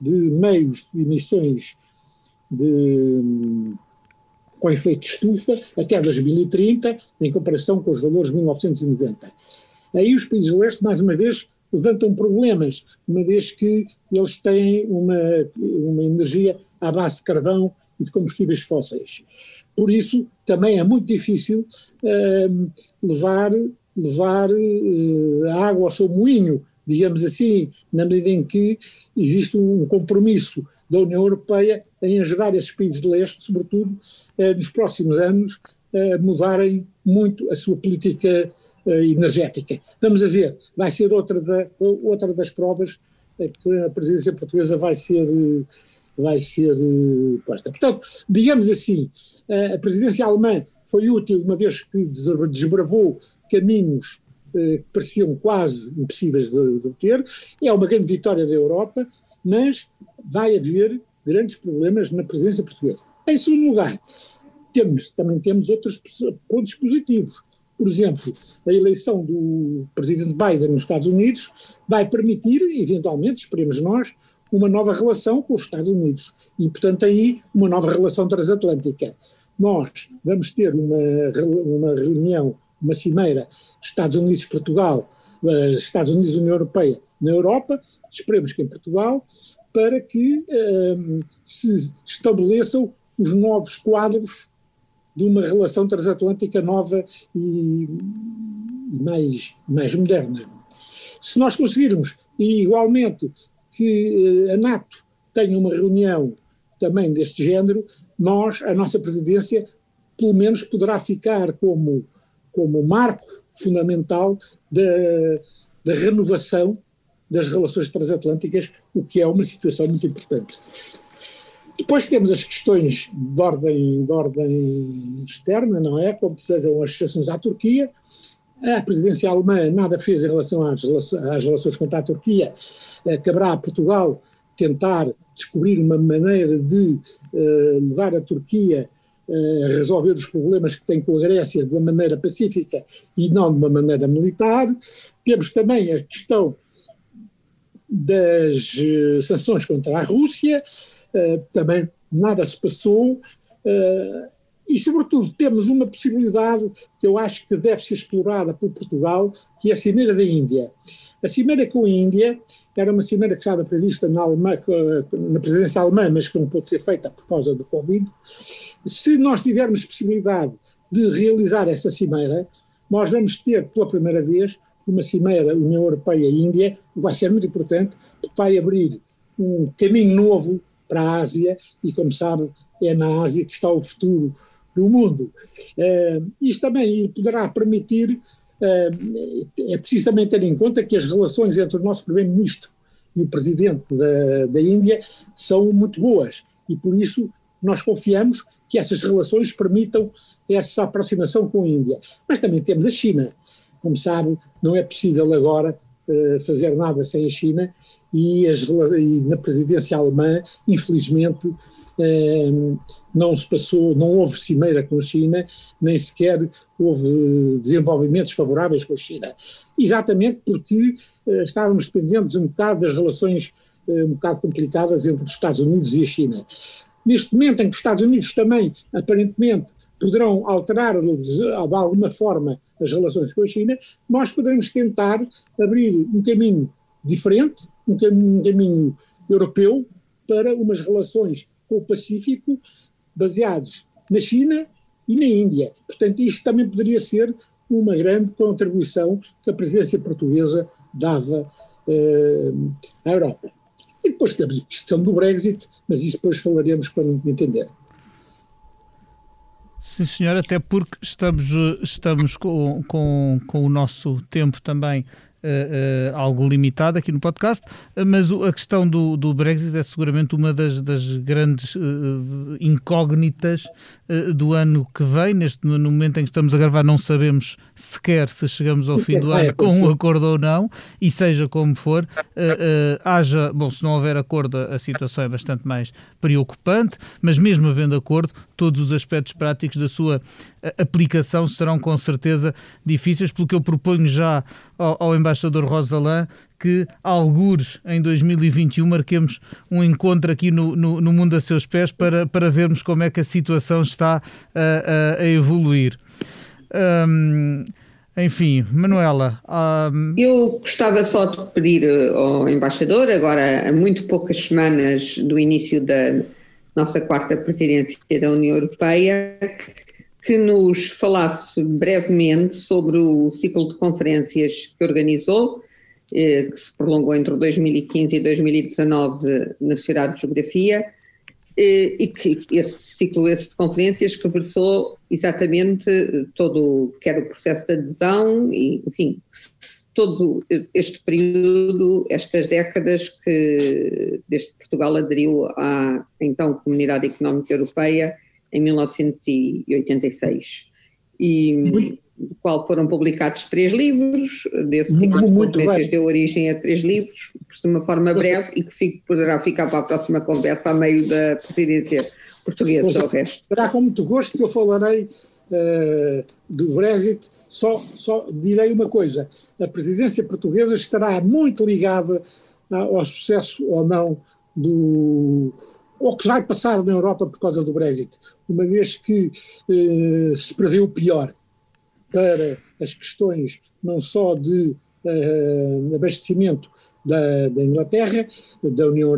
de meios de emissões de, com efeito de estufa até 2030, em comparação com os valores de 1990. Aí os países do leste, mais uma vez, levantam problemas, uma vez que eles têm uma, uma energia à base de carvão e de combustíveis fósseis. Por isso, também é muito difícil uh, levar, levar uh, água ao seu moinho digamos assim, na medida em que existe um compromisso da União Europeia em ajudar esses países de leste, sobretudo eh, nos próximos anos, a mudarem muito a sua política eh, energética. Vamos a ver, vai ser outra, da, outra das provas eh, que a presidência portuguesa vai ser, vai ser posta. Portanto, digamos assim, a presidência alemã foi útil uma vez que desbravou caminhos eh, que pareciam quase impossíveis de, obter. É uma grande vitória da Europa, mas vai haver grandes problemas na presença portuguesa. Em segundo lugar, temos, também temos outros pontos positivos. Por exemplo, a eleição do presidente Biden nos Estados Unidos vai permitir, eventualmente, esperemos nós, uma nova relação com os Estados Unidos e, portanto, aí uma nova relação transatlântica. Nós vamos ter uma, uma reunião uma cimeira Estados Unidos-Portugal, eh, Estados Unidos-União Europeia na Europa, esperemos que em Portugal, para que um, eh, se estabeleçam os novos quadros de uma relação transatlântica nova e, mais, mais moderna. Se nós conseguirmos, e igualmente, que eh, a NATO tenha uma reunião também deste género, nós, a nossa presidência, pelo menos poderá ficar como como marco fundamental da, da renovação das relações transatlânticas, o que é uma situação muito importante. Depois temos as questões de ordem, de ordem externa, não é? Como sejam as associações à Turquia. A presidência alemã nada fez em relação às, às relações contra a Turquia. Eh, caberá a Portugal tentar descobrir uma maneira de uh, levar a Turquia uh, a resolver os problemas que tem com a Grécia de uma maneira pacífica e não de uma maneira militar. Temos também a questão das sanções contra a Rússia, também nada se passou. e, sobretudo, temos uma possibilidade que eu acho que deve ser explorada por Portugal, que é a Cimeira da Índia. A Cimeira com a Índia era uma cimeira que estava prevista na, Alemanha, na presidência alemã, mas que não pôde ser feita por causa do Covid. Se nós tivermos possibilidade de realizar essa cimeira, nós vamos ter pela primeira vez uma cimeira União Europeia-Índia, vai ser muito importante, vai abrir um caminho novo para a Ásia, e como sabe, é na Ásia que está o futuro do mundo. Uh, isto também poderá permitir é preciso também ter em conta que as relações entre o nosso primeiro-ministro e o presidente da, da Índia são muito boas e por isso nós confiamos que essas relações permitam essa aproximação com a Índia. Mas também temos a China. Como sabe, não é possível agora uh, fazer nada sem a China e, as, e na presidência alemã, infelizmente, uh, não se passou, não houve cimeira com a China, nem sequer houve desenvolvimentos favoráveis com a China. Exatamente porque uh, estávamos dependentes um bocado das relações uh, um bocado complicadas entre os Estados Unidos e a China. Neste momento em que os Estados Unidos também, aparentemente, poderão alterar de alguma forma as relações com a China, nós poderemos tentar abrir um caminho diferente, um caminho, europeu para umas relações com o Pacífico baseados na China e na Índia. Portanto, isto também poderia ser uma grande contribuição que a presidência portuguesa dava eh, à Europa. E depois temos a questão do Brexit, mas isso depois falaremos quando entender. Sim, senhor, até porque estamos, estamos com, com, com o nosso tempo também uh, algo limitado aqui no podcast, mas a questão do, do Brexit é seguramente uma das, das grandes incógnitas do ano que vem. Neste, no momento em que estamos a gravar, não sabemos sequer se chegamos ao fim do ano com um acordo ou não, e seja como for, haja, bom, se não houver acordo, a situação é bastante mais preocupante, mas mesmo havendo acordo, todos os aspectos práticos da sua aplicação serão com certeza difíceis, pelo que eu proponho já ao, ao embaixador Rosalã que, algures em 2021, marquemos um encontro aqui no, no, no, Mundo a Seus Pés para, para vermos como é que a situação está a, a, a evoluir. Um, enfim, Manuela. Um... Eu gostava só de pedir eh, ao embaixador, agora a muito poucas semanas do início da nossa quarta presidência da União Europeia, que nos falasse brevemente sobre o ciclo de conferências que organizou, eh, que se prolongou entre 2015 e 2019 na Sociedade de Geografia, eh, e que esse ciclo esse de conferências que versou exatamente todo, quer o processo de adesão e, enfim, todo este período, estas décadas que desde que Portugal aderiu à então Comunidade Económica Europeia em 1986. E do qual foram publicados três livros, desse ciclo de conferências deu origem a três livros, de uma forma breve e que fico, poderá ficar para a próxima conversa a meio da presidência portuguesa pois, ao resto. Será com muito gosto que eu falarei uh, do Brexit, só, só direi uma coisa, a presidência portuguesa estará muito ligada ao sucesso ou não do, ou que vai passar na Europa por causa do Brexit, uma vez que eh, se prevê o pior para as questões não só de eh, abastecimento da, da, Inglaterra, da União,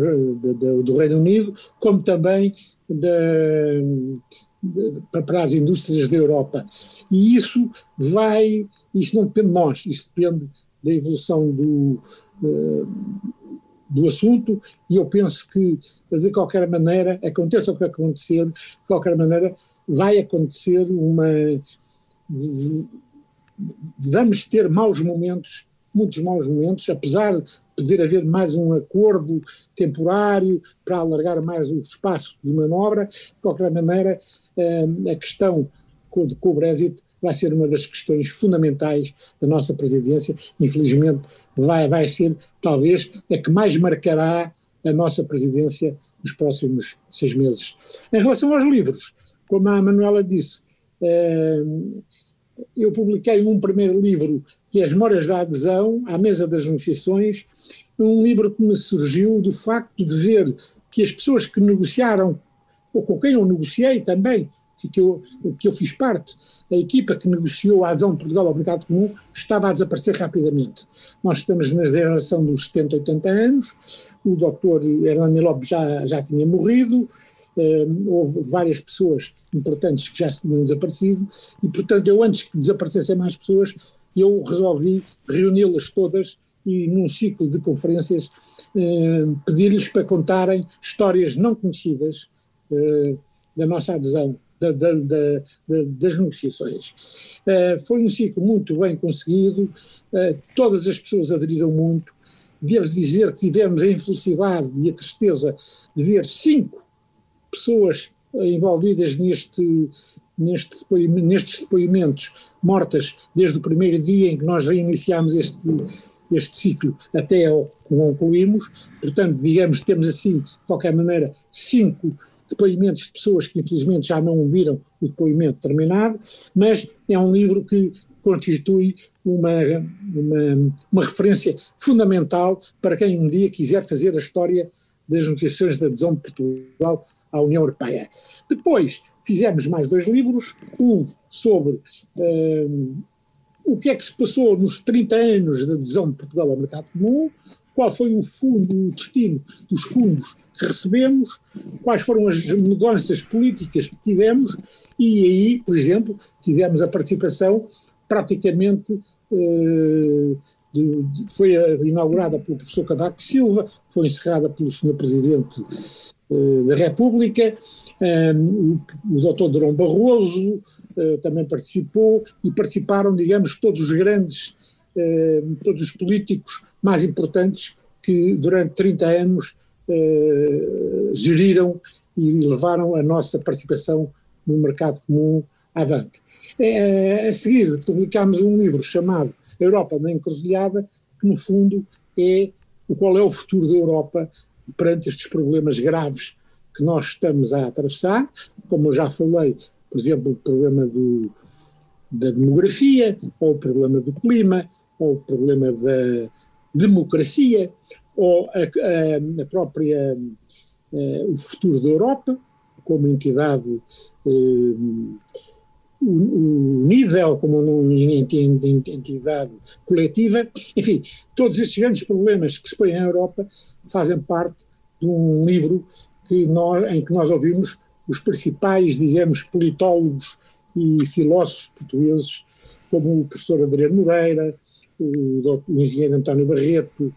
do Reino Unido, como também da, para as indústrias da Europa. E isso vai, isso não depende de nós, isso depende da evolução do, uh, do assunto e eu penso que, de qualquer maneira, aconteça o que acontecer, de qualquer maneira, vai acontecer uma. Vamos ter maus momentos, muitos maus momentos, apesar poder haver mais um acordo temporário para alargar mais o espaço de manobra. De qualquer maneira, a questão com, o Brexit vai ser uma das questões fundamentais da nossa presidência. Infelizmente, vai, vai ser talvez a que mais marcará a nossa presidência nos próximos seis meses. Em relação aos livros, como a Manuela disse, eh, eu publiquei um primeiro livro que é As Memórias da Adesão, à Mesa das Negociações, um livro que me surgiu do facto de ver que as pessoas que negociaram, ou com quem eu negociei também, que eu, que eu fiz parte, a equipa que negociou a adesão de Portugal ao mercado comum estava a desaparecer rapidamente. Nós estamos na geração dos 70, 80 anos, o doutor Hernani Lopes já, já tinha morrido, houve várias pessoas importantes que já se tinham desaparecido, e portanto eu antes que desaparecessem mais pessoas, eu resolvi reuni-las todas e num ciclo de conferências eh, pedir-lhes para contarem histórias não conhecidas da nossa adesão da, da, da, das negociações. Uh, foi um ciclo muito bem conseguido, uh, todas as pessoas aderiram muito. Devo dizer que tivemos a infelicidade e a tristeza de ver cinco pessoas envolvidas neste, neste nestes depoimentos mortas desde o primeiro dia em que nós reiniciámos este, este ciclo até ao que concluímos. Portanto, digamos, temos assim, de qualquer maneira, cinco depoimentos de pessoas que infelizmente já não viram o depoimento terminado, mas é um livro que constitui uma, uma, uma referência fundamental para quem um dia quiser fazer a história das negociações de adesão de Portugal à União Europeia. Depois fizemos mais dois livros, um sobre um, o que é que se passou nos 30 anos de adesão de Portugal ao mercado comum, qual foi o fundo, o destino dos fundos que recebemos, quais foram as mudanças políticas que tivemos, e aí, por exemplo, tivemos a participação praticamente. Eh, de, de, foi inaugurada pelo professor Cavaco Silva, foi encerrada pelo senhor Presidente eh, da República, eh, o, o doutor Durão Barroso eh, também participou, e participaram, digamos, todos os grandes, eh, todos os políticos mais importantes que durante 30 anos eh, geriram e levaram a nossa participação no mercado comum avante. A seguir, publicámos um livro chamado Europa na Encruzilhada, que no fundo é o qual é o futuro da Europa perante estes problemas graves que nós estamos a atravessar, como eu já falei, por exemplo, o problema do, da demografia, ou o problema do clima, ou o problema da democracia, ou a, a, a própria, a, eh, o futuro da Europa, como entidade eh, unida ou como uma entidade coletiva, enfim, todos estes grandes problemas que se põem à Europa fazem parte de um livro que nós, em que nós ouvimos os principais, digamos, politólogos e filósofos portugueses, como o professor Adriano Moreira, o, o engenheiro António Barreto,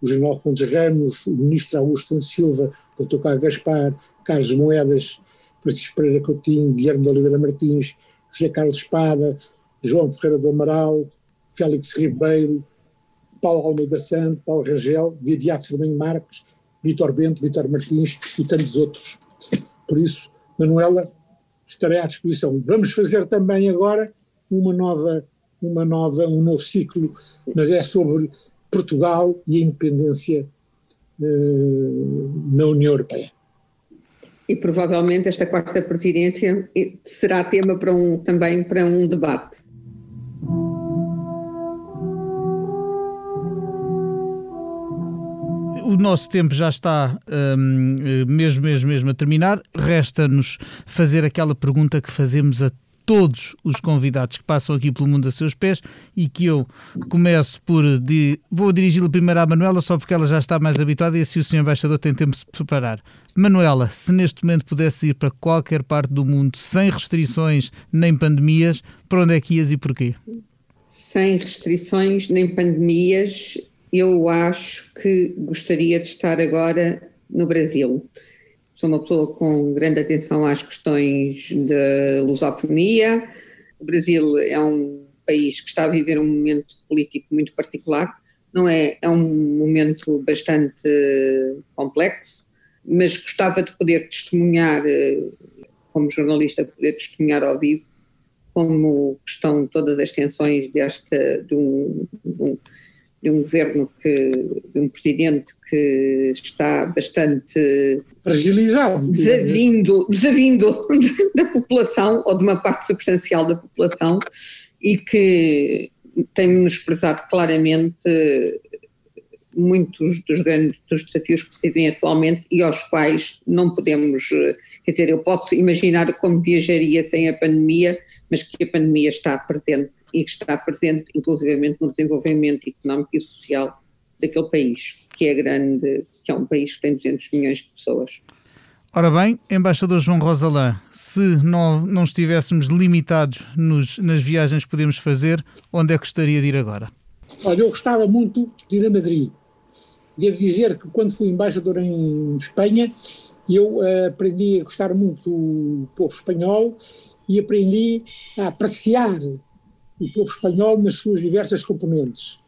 o general Fontes Ramos, o ministro Augusto Silva, o Dr. Carlos Gaspar, Carlos Moedas, Francisco Pereira Coutinho, Guilherme de Oliveira Martins, José Carlos Espada, João Ferreira do Amaral, Félix Ribeiro, Paulo Almeida Santo, Paulo Rangel, Vidiato Firmino Marques, Vitor Bento, Vitor Martins e tantos outros. Por isso, Manuela, estarei à disposição. Vamos fazer também agora uma nova, uma nova, um novo ciclo, mas é sobre Portugal e a independência uh, na União Europeia. E provavelmente esta quarta presidência será tema para um, também para um debate. o nosso tempo já está um, mesmo, mesmo, mesmo a terminar. Resta-nos fazer aquela pergunta que fazemos a todos os convidados que passam aqui pelo mundo a seus pés e que eu começo por. De, vou dirigi-la primeiro à Manuela, só porque ela já está mais habituada e assim o Sr. Embaixador tem tempo de se preparar. Manuela, se neste momento pudesse ir para qualquer parte do mundo sem restrições nem pandemias, para onde é que ias e porquê? Sem restrições nem pandemias, eu acho que gostaria de estar agora no Brasil sou uma pessoa com grande atenção às questões da lusofonia. O Brasil é um país que está a viver um momento político muito particular, não é? É um momento bastante complexo, mas gostava de poder testemunhar, eh, como jornalista, poder testemunhar ao vivo como estão todas as tensões desta, de um, de um, de um governo que, de um presidente que está bastante fragilizado, desavindo, desavindo (laughs) da população ou de uma parte substancial da população e que tem menosprezado claramente muitos dos grandes dos desafios que se vivem atualmente e aos quais não podemos, quer dizer, eu posso imaginar como viajaria sem a pandemia, mas que a pandemia está presente e que está presente inclusivamente no desenvolvimento económico e social daquele país, que é grande, que é um país que tem 200 milhões de pessoas. Ora bem, embaixador João Rosalã, se não, não estivéssemos limitados nos, nas viagens que podemos fazer, onde é que gostaria de ir agora? Olha, eu gostava muito de ir a Madrid. Devo dizer que quando fui embaixador em Espanha, eu uh, aprendi a gostar muito do povo espanhol e aprendi a apreciar o povo espanhol nas suas diversas componentes.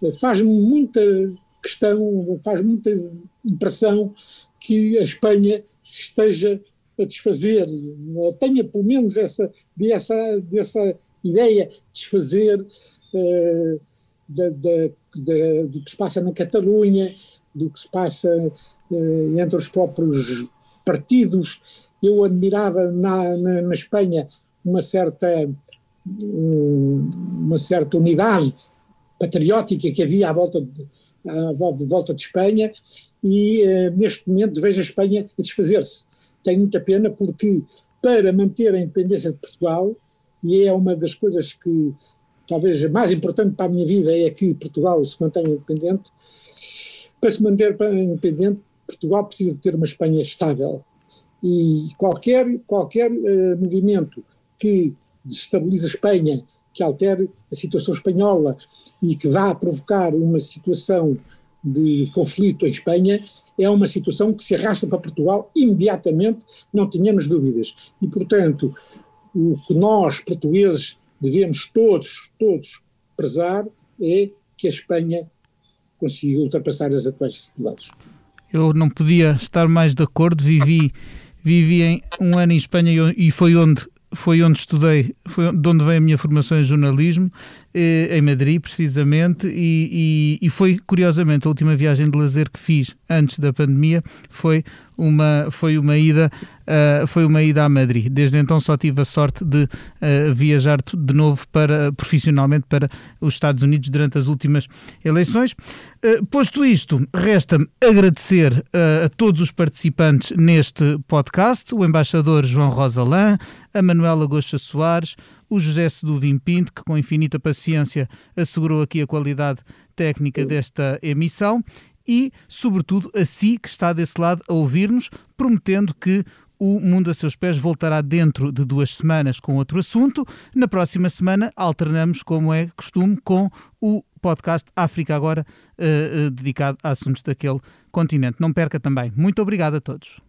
Uh, faz-me muita questão, faz muita impressão que a Espanha esteja a desfazer, tenha pelo menos essa, dessa, dessa ideia de desfazer uh, da, da, da, do que se passa na Catalunha, do que se passa uh, entre os próprios partidos. Eu admirava na, na, na Espanha uma certa, uma certa unidade patriótica que havia à volta de, à volta de Espanha e uh, neste momento vejo a Espanha a desfazer-se. Tenho muita pena porque para manter a independência de Portugal, e é uma das coisas que talvez mais importante para a minha vida é que Portugal se mantenha independente. Para se manter independente, Portugal precisa ter uma Espanha estável. E qualquer, qualquer uh, movimento que desestabilize a Espanha, que altere a situação espanhola e que vá provocar uma situação de conflito em Espanha, é uma situação que se arrasta para Portugal imediatamente, não tenhamos dúvidas. E, portanto, o que nós, portugueses, devemos todos, todos prezar é que a Espanha consiga ultrapassar as atuais dificuldades. Eu não podia estar mais de acordo, vivi, vivi um ano em Espanha e foi onde foi onde estudei, foi de onde veio a minha formação em jornalismo, em Madrid, precisamente, e, e, e, foi, curiosamente, a última viagem de lazer que fiz antes da pandemia foi uma, foi uma ida uh, foi uma ida a Madrid. Desde então só tive a sorte de uh, viajar de novo para profissionalmente para os Estados Unidos durante as últimas eleições. Uh, posto isto, resta-me agradecer a todos os participantes neste podcast, o embaixador João Rosalã, a Manuela Gosta Soares, o José Seduvim Pinto, que com infinita paciência assegurou aqui a qualidade técnica desta emissão, e, sobretudo, a si que está desse lado a ouvir-nos, prometendo que o Mundo a Seus Pés voltará dentro de duas semanas com outro assunto. Na próxima semana alternamos, como é costume, com o podcast África Agora, uh, uh, dedicado a assuntos daquele continente. Não perca também. Muito obrigado a todos.